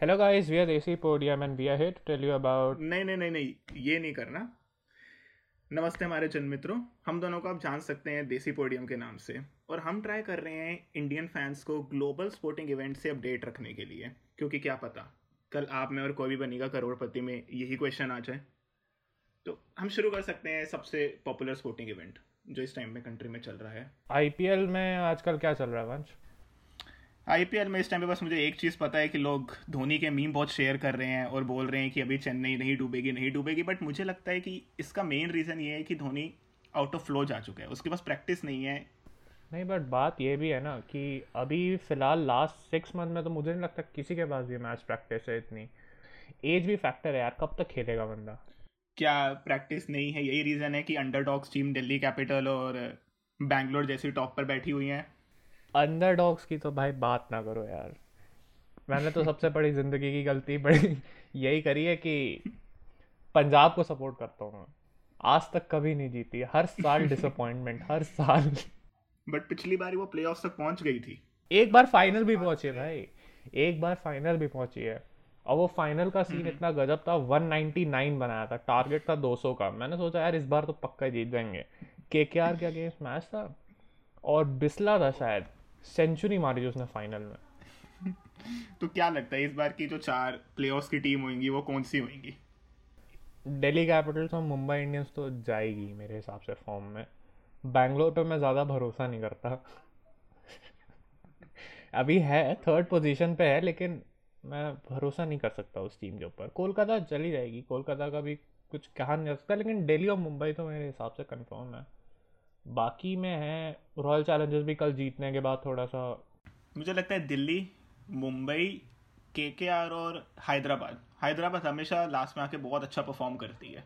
Hello guys, we are Desi Podium and we are here to tell you about नहीं नहीं नहीं नहीं ये नहीं करना। नमस्ते हमारे जन मित्रों। हम दोनों को आप जान सकते हैं देसी पोडियम के नाम से। और हम ट्राई कर रहे हैं इंडियन फैंस को ग्लोबल स्पोर्टिंग इवेंट से अपडेट रखने के लिए। क्योंकि क्या पता कल आप में और कोई भी बनेगा करोड़पति में यही क्वेश्चन आ जाए तो हम शुरू कर सकते हैं सबसे पॉपुलर स्पोर्टिंग इवेंट जो इस टाइम में कंट्री में चल रहा है। आईपीएल में आजकल क्या चल रहा है वंश? आईपीएल में इस टाइम पे बस मुझे एक चीज़ पता है कि लोग धोनी के मीम बहुत शेयर कर रहे हैं और बोल रहे हैं कि अभी चेन्नई नहीं डूबेगी नहीं डूबेगी बट मुझे लगता है कि इसका मेन रीज़न ये है कि धोनी आउट ऑफ़ फ्लो जा चुका है। उसके पास प्रैक्टिस नहीं है। नहीं बट बात ये भी है ना कि अभी फ़िलहाल लास्ट सिक्स मंथ में तो मुझे नहीं लगता किसी के पास भी मैच प्रैक्टिस है इतनी। एज भी फैक्टर है यार कब तक खेलेगा बंदा? क्या प्रैक्टिस नहीं है? यही रीज़न है कि अंडरडॉग्स टीम दिल्ली कैपिटल और बैंगलोर जैसी टॉप पर बैठी हुई हैं। अंडरडॉग्स की तो भाई बात ना करो यार। मैंने तो सबसे बड़ी ज़िंदगी की गलती बड़ी यही करी है कि पंजाब को सपोर्ट करता हूँ आज तक कभी नहीं जीती। हर साल डिसअपॉइंटमेंट हर साल। बट पिछली बार वो प्ले तक पहुँच गई थी। एक बार फाइनल भी पहुँची है भाई। एक बार फाइनल भी पहुँची है। और वो फाइनल का सीन इतना गजब था 199 बनाया था। टारगेट था 200 का। मैंने सोचा यार इस बार तो पक्का जीत जाएँगे। के के आर के अगेंस्ट मैच था? और बिस्ला था शायद। सेंचुरी मारी थी उसने फाइनल में। तो क्या लगता है इस बार की जो चार प्ले की टीम होंगी वो कौन सी होंगी? दिल्ली कैपिटल्स और मुंबई इंडियंस तो जाएगी मेरे हिसाब से फॉर्म में। बैंगलोर पे मैं ज़्यादा भरोसा नहीं करता। अभी है थर्ड पोजीशन पे है लेकिन मैं भरोसा नहीं कर सकता उस टीम के ऊपर। कोलकाता चली जाएगी। कोलकाता का भी कुछ कहा नहीं जा सकता लेकिन दिल्ली और मुंबई तो मेरे हिसाब से कंफर्म है। बाकी में है रॉयल चैलेंजर्स भी कल जीतने के बाद थोड़ा सा मुझे लगता है दिल्ली मुंबई के के आर और हैदराबाद। हैदराबाद हमेशा लास्ट में आके बहुत अच्छा परफॉर्म करती है।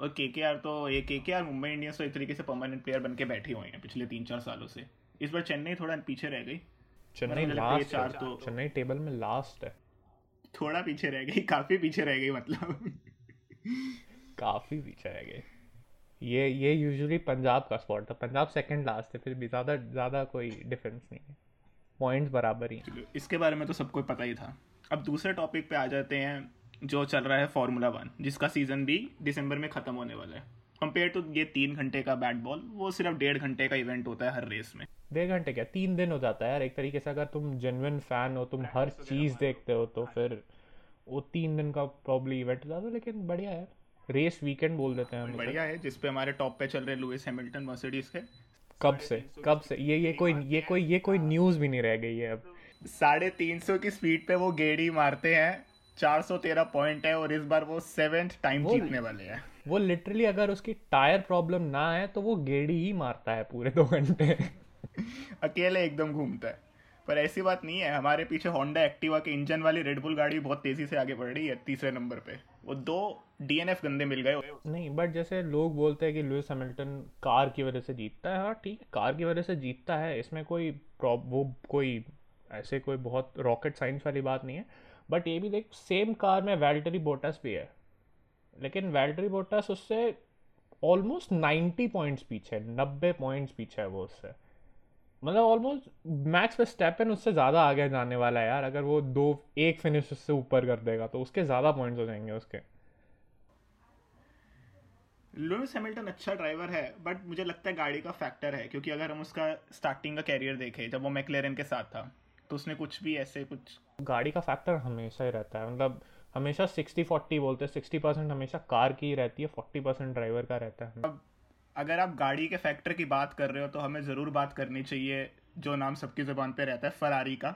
और के के आर तो ये के के आर मुंबई इंडियंस तो एक तरीके से परमानेंट प्लेयर बन के बैठे हुए हैं पिछले तीन चार सालों से। इस बार चेन्नई थोड़ा पीछे रह गई। चेन्नई लास्ट है तो चेन्नई टेबल में लास्ट है। थोड़ा पीछे रह गई काफ़ी पीछे रह गई मतलब। काफ़ी पीछे रह गई। ये ये यूजुअली पंजाब का स्पॉट था। पंजाब सेकंड लास्ट है फिर भी ज़्यादा ज़्यादा कोई डिफरेंस नहीं है। पॉइंट्स बराबर ही इसके बारे में तो सबको पता ही था। अब दूसरे टॉपिक पे आ जाते हैं जो चल रहा है फॉर्मूला वन जिसका सीज़न भी दिसंबर में ख़त्म होने वाला है। कंपेयर टू ये तीन घंटे का बैट बॉल वो सिर्फ़ डेढ़ घंटे का इवेंट होता है हर रेस में। डेढ़ घंटे क्या? तीन दिन हो जाता है यार। एक तरीके से अगर तुम जेनविन फ़ैन हो तुम हर चीज़ देखते हो तो फिर वो तीन दिन का प्रॉब्ली इवेंट हो जाता है लेकिन बढ़िया है। रेस वीकेंड बोल देते हैं बढ़िया है जिसपे हमारे टॉप पे चल रहे लुइस हैमिल्टन मर्सिडीज के। कब से कब से? ये ये कोई ये कोई ये कोई न्यूज़ भी नहीं रह गई है अब। साढ़े तीन सौ की स्पीड पे वो गेड़ी मारते हैं चार सौ तेरह पॉइंट है और इस बार वो सेवेंथ टाइम जीतने वाले हैं। वो लिटरली अगर उसकी टायर प्रॉब्लम ना है तो वो गेड़ी ही मारता है पूरे दो घंटे। अकेले एकदम घूमता है। पर ऐसी बात नहीं है हमारे पीछे होंडा एक्टिवा के इंजन वाली रेडबुल गाड़ी बहुत तेज़ी से आगे बढ़ रही है तीसरे नंबर पे। वो दो डीएनएफ गंदे मिल गए नहीं बट जैसे लोग बोलते हैं कि लुइस हैमिल्टन कार की वजह से जीतता है हाँ ठीक है, कार की वजह से जीतता है, इसमें कोई वो कोई ऐसे कोई बहुत रॉकेट साइंस वाली बात नहीं है बट ये भी देख सेम कार में वैल्टरी बोटस भी है, लेकिन वैल्टरी बोटस उससे ऑलमोस्ट नाइन्टी पॉइंट्स पीछे, नब्बे पॉइंट्स पीछे है वो उससे। मतलब ऑलमोस्ट मैक्स पे स्टेप इन उससे ज़्यादा आगे जाने वाला है यार अगर वो दो एक फिनिश उससे ऊपर कर देगा तो उसके ज़्यादा पॉइंट्स हो जाएँगे उसके। लुइस हैमिल्टन अच्छा ड्राइवर है बट मुझे लगता है गाड़ी का फैक्टर है क्योंकि अगर हम उसका स्टार्टिंग का कैरियर देखें जब वो मैकलेरन के साथ था तो उसने कुछ भी ऐसे कुछ गाड़ी का फैक्टर हमेशा ही रहता है मतलब हमेशा सिक्सटी फोर्टी बोलते हैं सिक्सटी परसेंट हमेशा कार की रहती है फोर्टी परसेंट ड्राइवर का रहता है। अब अगर आप गाड़ी के फैक्टर की बात कर रहे हो तो हमें ज़रूर बात करनी चाहिए जो नाम सबकी ज़ुबान पे रहता है फरारी का।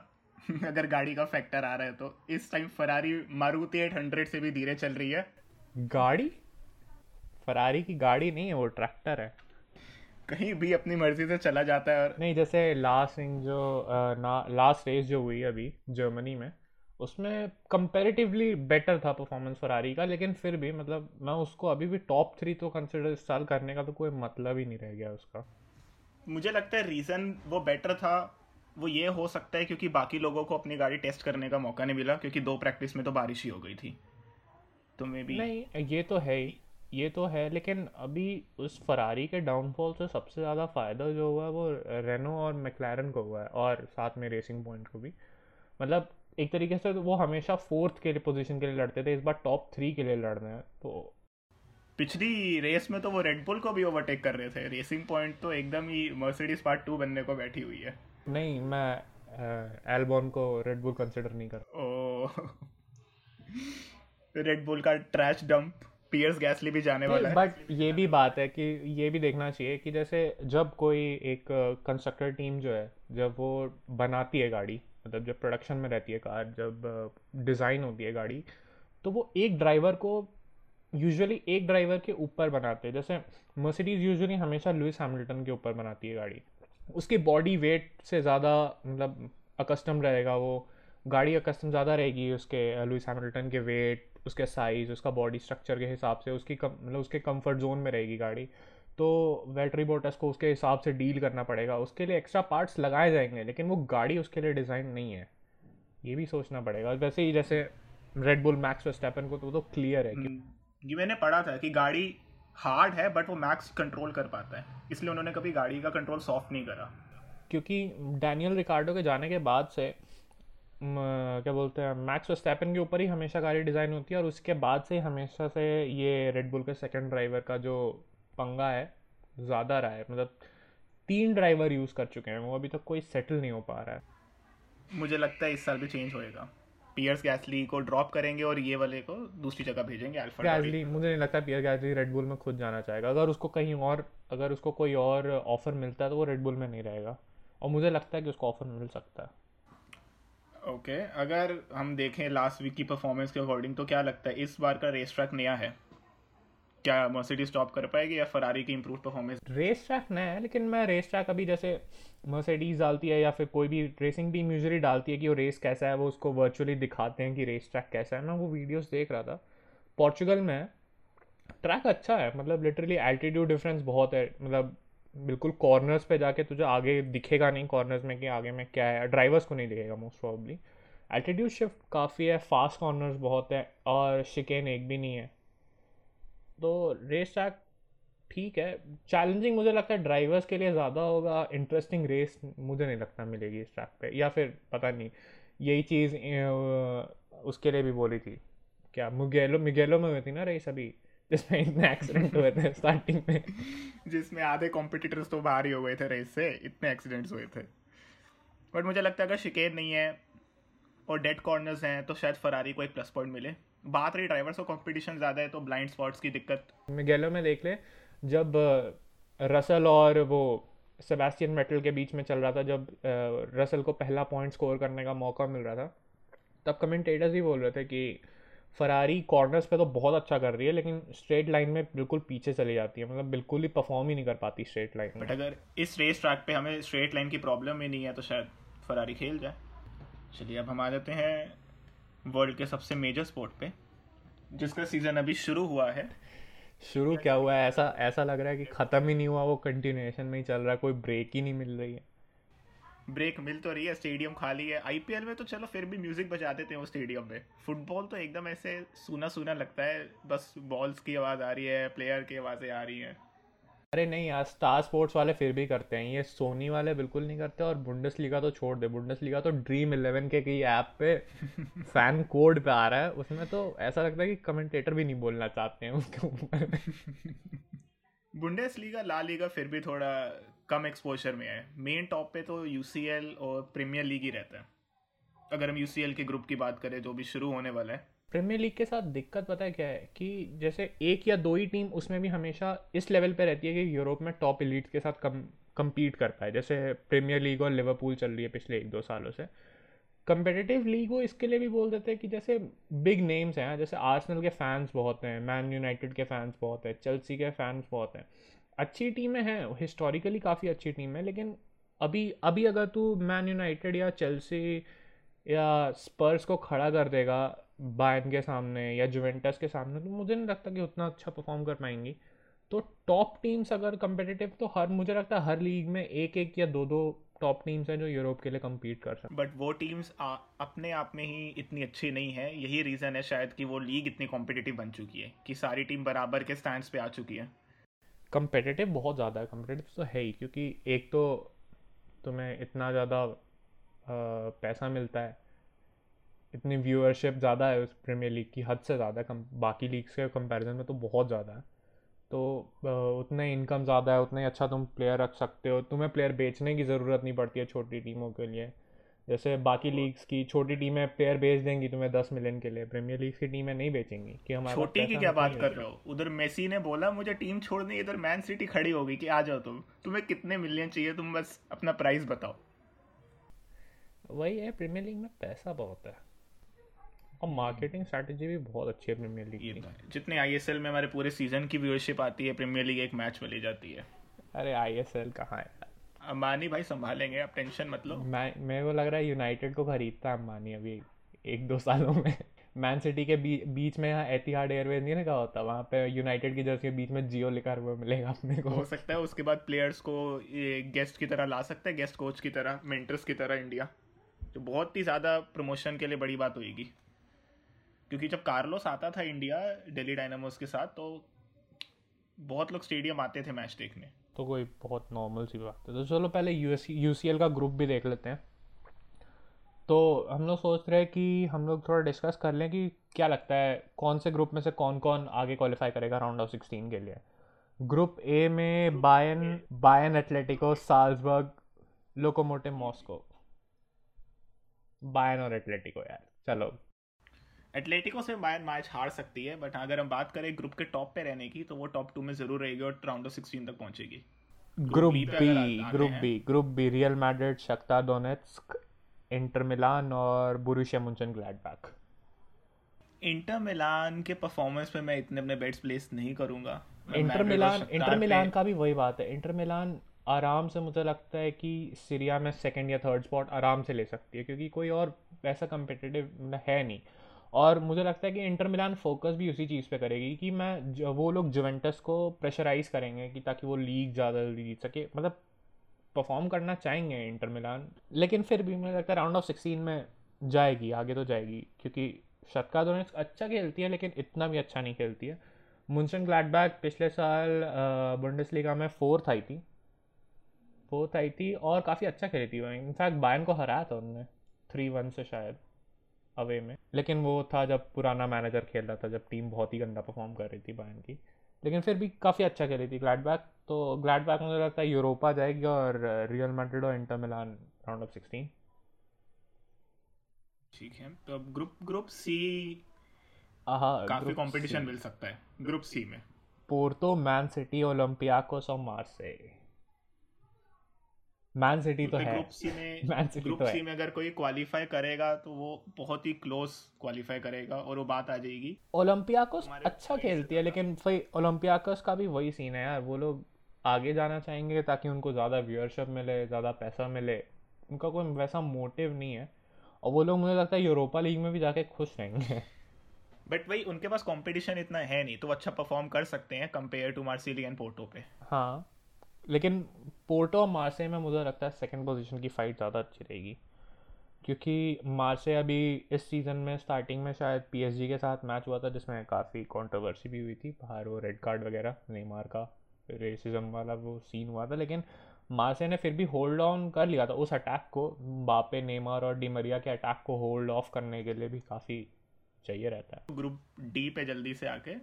अगर गाड़ी का फैक्टर आ रहा है तो इस time Ferrari Maruti eight hundred से भी धीरे चल रही है। गाड़ी? फरारी की गाड़ी नहीं है वो ट्रैक्टर है। कहीं भी अपनी मर्ज़ी से चला जाता है और नहीं जैसे लास्ट जो ना लास्ट रेस जो हुई अभी जर्मनी में उसमें कंपेरेटिवली बेटर था परफॉर्मेंस फरारी का लेकिन फिर भी मतलब मैं उसको अभी भी टॉप थ्री तो कंसिडर इस साल करने का तो कोई मतलब ही नहीं रह गया उसका। मुझे लगता है रीज़न वो बेटर था वो ये हो सकता है क्योंकि बाकी लोगों को अपनी गाड़ी टेस्ट करने का मौका नहीं मिला क्योंकि दो प्रैक्टिस में तो बारिश ही हो गई थी। तो मे भी नहीं ये तो है ही ये तो है लेकिन अभी उस फरारी के डाउनफॉल से सबसे ज़्यादा फ़ायदा जो हुआ है वो रेनो और मैकलैरन को हुआ है और साथ में रेसिंग पॉइंट को भी। मतलब एक तरीके से वो हमेशा फोर्थ के लिए पोजीशन के लिए लड़ते थे इस बार टॉप थ्री के लिए लड़ रहे हैं तो पिछली रेस में तो वो रेडबुल को भी ओवरटेक कर रहे थे। रेसिंग पॉइंट तो एकदम ही मर्सिडीज पार्ट टू बनने को बैठी हुई है। नहीं मैं एल्बॉन को रेडबुल कंसिडर नहीं कर ओ रेडबुल का ट्रैश डंप पियर्स गैसली भी जाने वाला है। बट ये भी बात है कि ये भी देखना चाहिए कि जैसे जब कोई एक कंस्ट्रक्टर टीम जो है जब वो बनाती है गाड़ी मतलब जब प्रोडक्शन में रहती है कार, जब डिज़ाइन होती है गाड़ी तो वो एक ड्राइवर को यूजुअली एक ड्राइवर के ऊपर बनाते हैं। जैसे मर्सिडीज़ यूजुअली हमेशा लुइस हैमिल्टन के ऊपर बनाती है गाड़ी। उसकी बॉडी वेट से ज़्यादा मतलब अकस्टम रहेगा वो। गाड़ी अकस्टम ज़्यादा रहेगी उसके लुइस हैमिल्टन के वेट उसके साइज़ उसका बॉडी स्ट्रक्चर के हिसाब से, उसकी कम मतलब उसके कंफर्ट जोन में रहेगी गाड़ी। तो वेटरी बोटस को उसके हिसाब से डील करना पड़ेगा। उसके लिए एक्स्ट्रा पार्ट्स लगाए जाएँगे लेकिन वो गाड़ी उसके लिए डिज़ाइन नहीं है। ये भी सोचना पड़ेगा। वैसे ही जैसे रेड बुल मैक्स स्टेपन को तो तो क्लियर है कि हम्म, ये मैंने पढ़ा था कि गाड़ी हार्ड है बट वो मैक्स कंट्रोल कर पाता है। इसलिए उन्होंने कभी गाड़ी का कंट्रोल सॉफ्ट नहीं करा। क्योंकि डैनियल रिकार्डो के जाने के बाद से क्या बोलते हैं मैक्स स्टेपन के ऊपर ही हमेशा गाड़ी डिज़ाइन होती है और उसके बाद से हमेशा से ये रेडबुल के सेकंड ड्राइवर का जो पंगा है ज़्यादा रहा है। मतलब तीन ड्राइवर यूज़ कर चुके हैं वो अभी तक तो कोई सेटल नहीं हो पा रहा है। मुझे लगता है इस साल भी चेंज होएगा। पियर्स गैसली को ड्रॉप करेंगे और ये वाले को दूसरी जगह भेजेंगे अल्फ़ा गैसली मुझे नहीं लगता पियर गैसली रेडबुल में खुद जाना चाहेगा। अगर उसको कहीं और अगर उसको कोई और ऑफ़र मिलता है तो वो रेडबुल में नहीं रहेगा। और मुझे लगता है कि उसको ऑफ़र मिल सकता है। ओके okay, अगर हम देखें लास्ट वीक की परफॉर्मेंस के अकॉर्डिंग तो क्या लगता है? इस बार का रेस ट्रैक नया है? क्या मर्सिडीज स्टॉप कर पाएगी या फरारी की इम्प्रूव परफॉर्मेंस रेस ट्रैक नया है, लेकिन मैं रेस ट्रैक अभी जैसे मर्सिडीज डालती है या फिर कोई भी रेसिंग टीम यूजली डालती है कि वो रेस कैसा है, वो उसको वर्चुअली दिखाते हैं कि रेस ट्रैक कैसा है। मैं वो वीडियोस देख रहा था। पोर्चुगल में ट्रैक अच्छा है मतलब लिटरली एल्टीट्यूड डिफरेंस बहुत है। मतलब बिल्कुल कॉर्नर्स पे जाके तुझे आगे दिखेगा नहीं कॉर्नर्स में कि आगे में क्या है। ड्राइवर्स को नहीं दिखेगा मोस्ट प्रॉब्ली एल्टीट्यूड शिफ्ट काफ़ी है फास्ट कॉर्नर्स बहुत है और शिकेन एक भी नहीं है। तो रेस ट्रैक ठीक है। चैलेंजिंग मुझे लगता है ड्राइवर्स के लिए ज़्यादा होगा इंटरेस्टिंग रेस मुझे नहीं लगता मिलेगी इस ट्रैक पे। या फिर पता नहीं, यही चीज़ उसके लिए भी बोली थी। क्या मुगेलो मुगेलो में हुई थी ना रेस अभी, जिसमें इतने एक्सीडेंट हुए थे स्टार्टिंग में। जिसमें आधे कॉम्पिटिटर्स तो बाहर ही हो गए थे रेस से, इतने एक्सीडेंट्स हुए थे। बट मुझे लगता है अगर शिकेन नहीं है और डेड कॉर्नर्स हैं तो शायद फरारी को एक प्लस पॉइंट मिले। बात रही ड्राइवर्स को कंपटीशन ज़्यादा है तो ब्लाइंड स्पॉट्स की दिक्कत। मिगेलो में देख ले जब रसल और वो सेबेस्टियन मेटल के बीच में चल रहा था जब रसल को पहला पॉइंट स्कोर करने का मौका मिल रहा था तब कमेंटेटर्स ही बोल रहे थे कि फरारी कॉर्नर्स पे तो बहुत अच्छा कर रही है लेकिन स्ट्रेट लाइन में बिल्कुल पीछे चली जाती है। मतलब बिल्कुल ही परफॉर्म ही नहीं कर पाती स्ट्रेट लाइन बट अगर इस रेस ट्रैक पे हमें स्ट्रेट लाइन की प्रॉब्लम ही नहीं है तो शायद फरारी खेल जाए। चलिए अब हम आ जाते हैं वर्ल्ड के सबसे मेजर स्पोर्ट पे जिसका सीज़न अभी शुरू हुआ है। शुरू क्या हुआ है? ऐसा ऐसा लग रहा है कि ख़त्म ही नहीं हुआ वो कंटिन्यूएशन में ही चल रहा है कोई ब्रेक ही नहीं मिल रही है। ब्रेक मिल तो रही है स्टेडियम खाली है। आईपीएल में तो चलो फिर भी म्यूज़िक बजा देते हैं वो स्टेडियम में। फुटबॉल तो एकदम ऐसे सुना सुना लगता है बस बॉल्स की आवाज़ आ रही है प्लेयर की आवाज़ें आ रही हैं। अरे नहीं यार स्टार स्पोर्ट्स वाले फिर भी करते हैं। ये सोनी वाले बिल्कुल नहीं करते और बुंडस लीगा तो छोड़ दे। बुंडस लीगा तो ड्रीम इलेवन के कई ऐप पे फ़ैन कोड पे आ रहा है। उसमें तो ऐसा लगता है कि कमेंटेटर भी नहीं बोलना चाहते हैं उसके ऊपर। बुंडेस लीगा ला लीगा फिर भी थोड़ा कम एक्सपोजर में है। मेन टॉप पे तो यूसीएल और प्रीमियर लीग ही रहता है। अगर हम यूसीएल के ग्रुप की बात करें जो भी शुरू होने वाला है। प्रीमियर लीग के साथ दिक्कत पता है क्या है कि जैसे एक या दो ही टीम उसमें भी हमेशा इस लेवल पे रहती है कि यूरोप में टॉप इलीट के साथ कम कम्पीट कर पाए। जैसे प्रीमियर लीग और लिवरपूल चल रही है पिछले एक दो सालों से। कंपेटिटिव लीग वो इसके लिए भी बोल देते हैं कि जैसे बिग नेम्स हैं, जैसे आर्सनल के फैंस बहुत हैं मैन यूनाइटेड के फैंस बहुत हैं चेल्सी के फैंस बहुत हैं। अच्छी टीमें हैं हिस्टोरिकली काफ़ी अच्छी टीम है, लेकिन अभी अभी अगर तू मैन यूनाइटेड या चेल्सी या स्पर्स को खड़ा कर देगा बायन के सामने या जुवेंटस के सामने तो मुझे नहीं लगता कि उतना अच्छा परफॉर्म कर पाएँगी। तो टॉप टीम्स अगर कंपेटिटिव तो हर मुझे लगता है हर लीग में एक एक या दो दो टॉप टीम्स हैं जो यूरोप के लिए कम्पीट कर सकते बट वो टीम्स अपने आप में ही इतनी अच्छी नहीं है। यही रीज़न है शायद कि वो लीग इतनी कॉम्पिटिटिव बन चुकी है कि सारी टीम बराबर के स्टैंड पे आ चुकी है। कंपेटिटिव बहुत ज़्यादा है। कंपेटिटिव तो है ही क्योंकि एक तो तुम्हें इतना ज़्यादा पैसा मिलता है इतनी व्यूअरशिप ज़्यादा है उस प्रीमियर लीग की हद से ज़्यादा कम बाकी लीग्स के कंपैरिजन में तो बहुत ज़्यादा है। तो उतना ही इनकम ज़्यादा है उतना ही अच्छा तुम प्लेयर रख सकते हो। तुम्हें प्लेयर बेचने की ज़रूरत नहीं पड़ती है छोटी टीमों के लिए। जैसे बाकी लीग्स की छोटी टीमें प्लेयर बेच देंगी तुम्हें दस मिलियन के लिए प्रीमियर लीग की टीमें नहीं बेचेंगी कि हमारे छोटी की क्या बात कर रहे हो? उधर मेसी ने बोला मुझे टीम छोड़नी इधर मैन सिटी खड़ी होगी कि आ जाओ तुम। तुम्हें कितने मिलियन चाहिए तुम बस अपना प्राइस बताओ। वही है प्रीमियर लीग में पैसा बहुत है। और मार्केटिंग स्ट्रैटेजी भी बहुत अच्छी है प्रीमियर लीग की। तो जितने आईएसएल में हमारे पूरे सीज़न की व्यूअरशिप आती है प्रीमियर लीग एक मैच में ले जाती है। अरे आईएसएल कहाँ है? अंबानी भाई संभालेंगे आप टेंशन मत लो। मैं मेरे को लग रहा है यूनाइटेड को खरीदता है अंबानी अभी एक दो सालों में। मैन सिटी के बी, बीच में यहाँ एतिहाड एयरवेज नहीं लगा होता? वहाँ पे यूनाइटेड की जर्सी के बीच में जियो लिखा हुआ मिलेगा अपने को। हो सकता है उसके बाद प्लेयर्स को ये गेस्ट की तरह ला सकते हैं गेस्ट कोच की तरह मेंटर्स की तरह इंडिया तो बहुत ही ज़्यादा प्रमोशन के लिए बड़ी बात होगी क्योंकि जब कार्लोस आता था इंडिया दिल्ली डायनामोस के साथ तो बहुत लोग स्टेडियम आते थे मैच देखने। तो कोई बहुत नॉर्मल सी बात है। तो चलो पहले यू सी का ग्रुप भी देख लेते हैं। तो हम लोग सोच रहे हैं कि हम लोग थोड़ा डिस्कस कर लें कि क्या लगता है कौन से ग्रुप में से कौन कौन आगे क्वालिफाई करेगा राउंड ऑफ़ सिक्सटीन के लिए। ग्रुप ए में Bayern Bayern Atletico Salzburg Lokomotiv Moscow Bayern और एथलेटिको यार चलो। एटलेटिको से बायन मैच हार सकती है बट अगर हम बात करें ग्रुप के टॉप पे रहने की तो वो टॉप टू में ज़रूर रहेगी और राउंड ऑफ़ सिक्सटीन तक पहुंचेगी। Group B group B group B Real Madrid Shakhtar Donetsk Inter Milan और बुरुशिया मुंचन ग्लैडबैक इंटर मिलान के परफॉर्मेंस पे मैं इतने अपने बेट्स प्लेस नहीं करूँगा। इंटर मिलान इंटर मिलान का भी वही बात है। इंटर मिलान आराम से मुझे लगता है कि सीरिया में सेकंड या थर्ड स्पॉट आराम से ले सकती है क्योंकि कोई और वैसा कम्पिटिटिव है नहीं। और मुझे लगता है कि इंटर मिलान फोकस भी उसी चीज़ पे करेगी कि मैं वो लोग जुवेंटस को प्रेशराइज करेंगे कि ताकि वो लीग ज़्यादा जल्दी जीत सके। मतलब परफॉर्म करना चाहेंगे इंटर मिलान, लेकिन फिर भी मुझे लगता है राउंड ऑफ़ सिक्सटीन में जाएगी, आगे तो जाएगी, क्योंकि शतका दोनों अच्छा खेलती है, लेकिन इतना भी अच्छा नहीं खेलती है। मुंशन ग्लैडबैक पिछले साल बुंडस लीगा में फोर्थ आई थी। फोर्थ आई थी और काफ़ी अच्छा खेली थी इनफैक्ट बायन को हराया था उन्होंने थ्री वन से शायद। अवे में। लेकिन वो था जब पुराना मैनेजर खेल रहा था जब टीम बहुत ही गंदा परफॉर्म कर रही थी बायन की। लेकिन फिर भी काफ़ी अच्छा खेली थी ग्लैडबैक तो ग्लैडबैक मुझे लगता है यूरोपा जाएगी और रियल मैड्रिड और Inter Milan round of sixteen ठीक है तो अब ग्रुप ग्रुप सी काफ़ी कंपटीशन मिल सकता है ग्रुप सी में। पोर्टो मैन सिटी ओलंपियाकोस और मार्से मैन सिटी तो है। ग्रुप सी में मैन सिटी ग्रुप तो सी में अगर कोई क्वालिफाई करेगा तो वो बहुत ही क्लोज क्वालिफाई करेगा और वो बात आ जाएगी। ओलंपियाकोस अच्छा खेलती है लेकिन फिर ओलंपियाकोस का भी वही सीन है यार। वो लोग आगे जाना चाहेंगे ताकि उनको ज़्यादा व्यूअरशिप मिले ज़्यादा पैसा मिले। उनका कोई वैसा मोटिव नहीं है। और वो लोग मुझे लगता है यूरोपा लीग में भी जाके खुश रहेंगे। बट वही उनके पास कंपटीशन इतना है नहीं तो अच्छा परफॉर्म कर सकते हैं compare to Marseille and Porto पे। हाँ। लेकिन पोर्टो और मार्से में मुझे लगता है सेकंड पोजीशन की फ़ाइट ज़्यादा अच्छी रहेगी। क्योंकि मार्से अभी इस सीज़न में स्टार्टिंग में शायद पीएसजी के साथ मैच हुआ था जिसमें काफ़ी कंट्रोवर्सी भी हुई थी। बाहर वो रेड कार्ड वगैरह नेमार का रेसिज्म वाला वो सीन हुआ था। लेकिन मार्से ने फिर भी होल्ड ऑन कर लिया था। उस अटैक को बापे नेमार और डिमरिया के अटैक को होल्ड ऑफ़ करने के लिए भी काफ़ी चाहिए रहता है। ग्रुप डी पे जल्दी से आके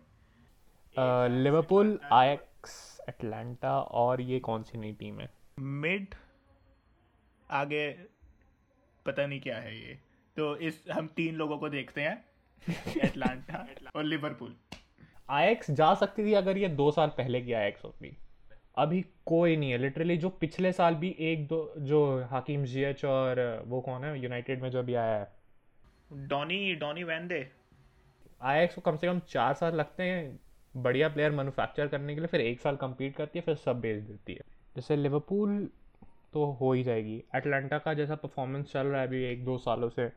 लिवरपूल आयक्स एटलांटा और ये कौन सी नई टीम है? मिड आगे पता नहीं क्या है ये। तो इस हम तीन लोगों को देखते हैं। एटलांटा और लिवरपूल आयक्स जा सकती थी अगर ये दो साल पहले की आयक्स होती। अभी कोई नहीं है। लिटरली जो पिछले साल भी एक दो जो हाकिम जियच और वो कौन है? यूनाइटेड में जो अभी आया है। डॉनी डॉनी वैंडे आयक्स को कम से कम चार साल लगते हैं। बढ़िया प्लेयर मैनुफैक्चर करने के लिए फिर एक साल कम्पीट करती है फिर सब बेच देती है। जैसे लिवरपूल तो हो ही जाएगी। एटलांटा का जैसा परफॉर्मेंस चल रहा है अभी एक दो सालों से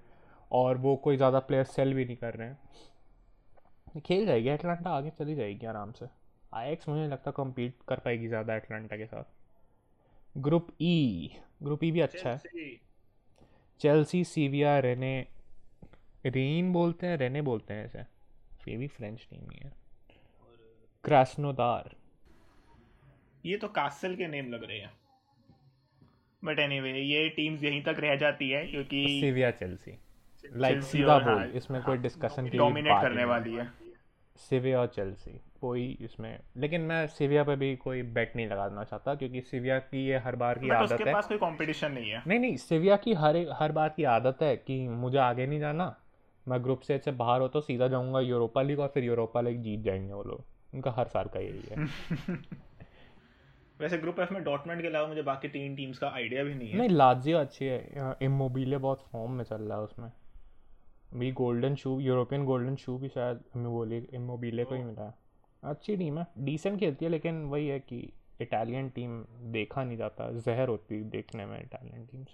और वो कोई ज़्यादा प्लेयर सेल भी नहीं कर रहे हैं। खेल जाएगी एटलांटा आगे चली जाएगी आराम से। आई एक्स मुझे लगता कम्पीट कर पाएगी ज़्यादा एटलांटा के साथ। ग्रुप ई ग्रुप ई भी अच्छा है। चेल्सी सीविया रेने रेन बोलते हैं रेने बोलते हैं ऐसे ये भी फ्रेंच टीम ही है। क्रास्नोदार ये तो कासल के नेम लग रहे हैं। बट एनीवे anyway, ये टीम्स यहीं तक रह जाती है क्योंकि सीविया चेल्सी लाइक सीधा बोल इसमें कोई डिस्कशन की डोमिनेट करने वाली है। सिविया और चेल्सी कोई इसमें लेकिन मैं सिविया पे भी कोई बेट नहीं लगाना चाहता क्योंकि सिविया की ये हर बार की आदत उसके है। पास कोई कंपटीशन नहीं है। नहीं नहीं सिविया की हर हर बार की आदत है कि मुझे आगे नहीं जाना। मैं ग्रुप से बाहर हो तो सीधा जाऊँगा यूरोपा लीग और फिर यूरोपा लीग जीत जाएँगे वो लोग। उनका हर साल का यही है। वैसे ग्रुप एफ़ में डॉटमेंट के अलावा मुझे बाकी तीन टीम्स का आइडिया भी नहीं है। नहीं लाजियो अच्छी है। इमोबिले बहुत फॉर्म में चल रहा है उसमें। भी golden shoe European golden shoe भी शायद इमोबिले इमोबिले को ही मिला है। अच्छी टीम है। डिसेंट खेलती है लेकिन वही है कि इटालियन टीम देखा नहीं जाता। जहर होती देखने में इटालियन टीम्स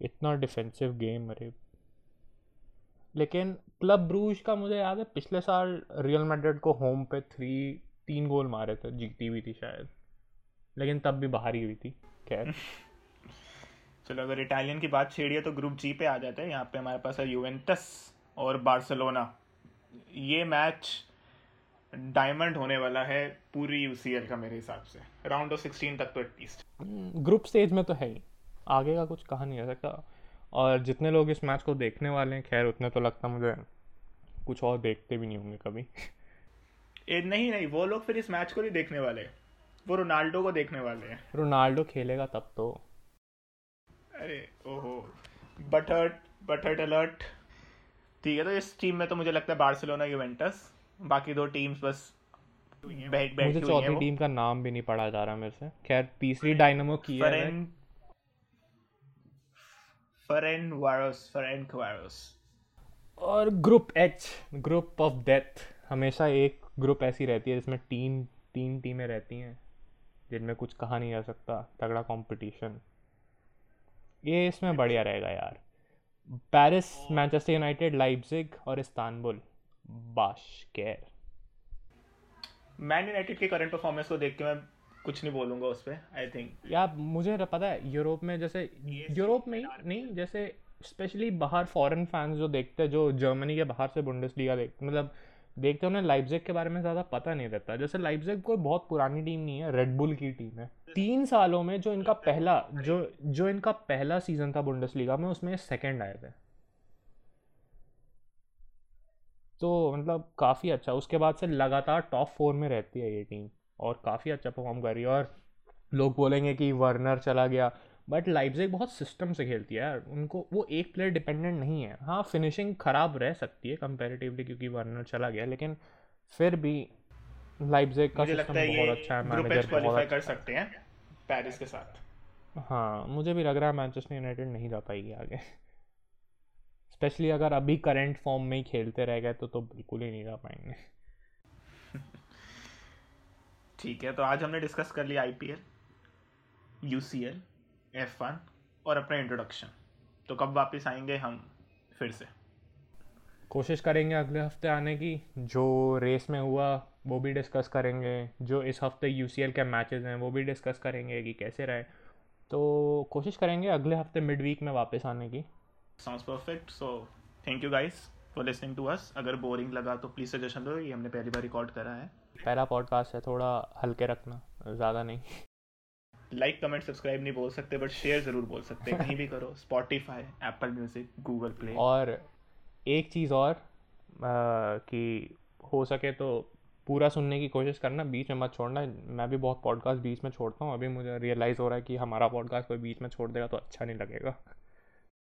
इतना डिफेंसिव गेम अरे लेकिन क्लब ब्रूज का मुझे याद है पिछले साल रियल मैड्रिड को होम पे थ्री तीन गोल मारे थे जीती हुई थी शायद। लेकिन तब भी बाहर ही हुई थी खैर। चलो अगर इटालियन की बात छेड़ी है तो ग्रुप जी पे आ जाते हैं। यहाँ पे हमारे पास है यूवेंटस और बार्सिलोना ये मैच डायमंड होने वाला है पूरी यूसीएल का मेरे हिसाब से। राउंड ऑफ़ सिक्सटीन तक तो एटलीस्ट ग्रुप स्टेज में तो है ही। आगे का कुछ कहा नहीं जा सकता। और जितने लोग इस मैच को देखने वाले हैं खैर उतने तो लगता मुझे कुछ और देखते भी नहीं होंगे कभी। ए, नहीं नहीं वो लोग फिर इस मैच को नहीं देखने वाले। वो रोनाल्डो को देखने वाले हैं। रोनाल्डो खेलेगा तब तो। अरे ओहो बटहर्ट बटहर्ट अलर्ट। ठीक है तो इस टीम में तो मुझे लगता है बार्सिलोना यूवेंटस बाकी दो टीम्स बस बैठ बैठ मुझे चौथी टीम का नाम भी नहीं पढ़ा जा रहा मेरे से। खैर तीसरी डायनामो की है। फरेन वारोस फरेन क्वारोस और group H group of death हमेशा एक ग्रुप ऐसी रहती है जिसमें तीन तीन टीमें रहती हैं जिनमें कुछ कहा नहीं जा सकता तगड़ा कंपटीशन ये इसमें बढ़िया रहेगा यार. पेरिस मैनचेस्टर यूनाइटेड लाइप्जिग और इस्तांबुल बाशकेर मैन यूनाइटेड के करंट परफॉर्मेंस को देख के मैं कुछ नहीं बोलूँगा उस पर आई थिंक यार मुझे पता है यूरोप में जैसे यूरोप में ही नहीं जैसे स्पेशली बाहर फॉरेन फैंस जो देखते हैं जो जर्मनी के बाहर से बुंडेसलीगा देख मतलब देखते हैं उन्हें लाइप्जिग के बारे में ज़्यादा पता नहीं रहता। जैसे लाइप्जिग कोई बहुत पुरानी टीम नहीं है रेडबुल की टीम है। तीन सालों में जो इनका पहला जो जो इनका पहला सीज़न था बुंडेसलीगा में उसमें सेकेंड आए थे। तो मतलब काफ़ी अच्छा उसके बाद से लगातार टॉप फोर में रहती है ये टीम और काफ़ी अच्छा परफॉर्म कर रही है। और लोग बोलेंगे कि वर्नर चला गया बट लाइप्जिग बहुत सिस्टम से खेलती है यार। उनको वो एक प्लेयर डिपेंडेंट नहीं है। हाँ फिनिशिंग ख़राब रह सकती है कंपैरेटिवली क्योंकि वर्नर चला गया लेकिन फिर भी लाइप्जिग का सिस्टम बहुत अच्छा है मैनेजर अच्छा कर सकते हैं पेरिस के साथ। हाँ मुझे भी लग रहा है मैनचेस्टर यूनाइटेड नहीं जा पाएगी आगे। स्पेशली अगर अभी करंट फॉर्म में ही खेलते रह गए तो तो बिल्कुल ही नहीं जा पाएँगे। ठीक है तो आज हमने डिस्कस कर लिया आईपीएल यूसीएल एफ़ वन और अपना इंट्रोडक्शन तो कब वापस आएँगे हम फिर से? कोशिश करेंगे अगले हफ़्ते आने की। जो रेस में हुआ वो भी डिस्कस करेंगे। जो इस हफ़्ते यूसीएल के मैचेस हैं वो भी डिस्कस करेंगे कि कैसे रहे। तो कोशिश करेंगे अगले हफ़्ते मिड वीक में वापस आने की। Sounds perfect so thank you guys for listening to us अगर बोरिंग लगा तो प्लीज़ सजेशन दो ये हमने पहली बार रिकॉर्ड करा है। पहला पॉडकास्ट है थोड़ा हल्के रखना ज़्यादा नहीं। लाइक कमेंट सब्सक्राइब नहीं बोल सकते बट शेयर ज़रूर बोल सकते हैं कहीं भी करो। Spotify Apple Music Google Play और एक चीज़ और आ, कि हो सके तो पूरा सुनने की कोशिश करना बीच में मत छोड़ना। मैं भी बहुत पॉडकास्ट बीच में छोड़ता हूँ अभी मुझे रियलाइज़ हो रहा है कि हमारा पॉडकास्ट कोई बीच में छोड़ देगा तो अच्छा नहीं लगेगा।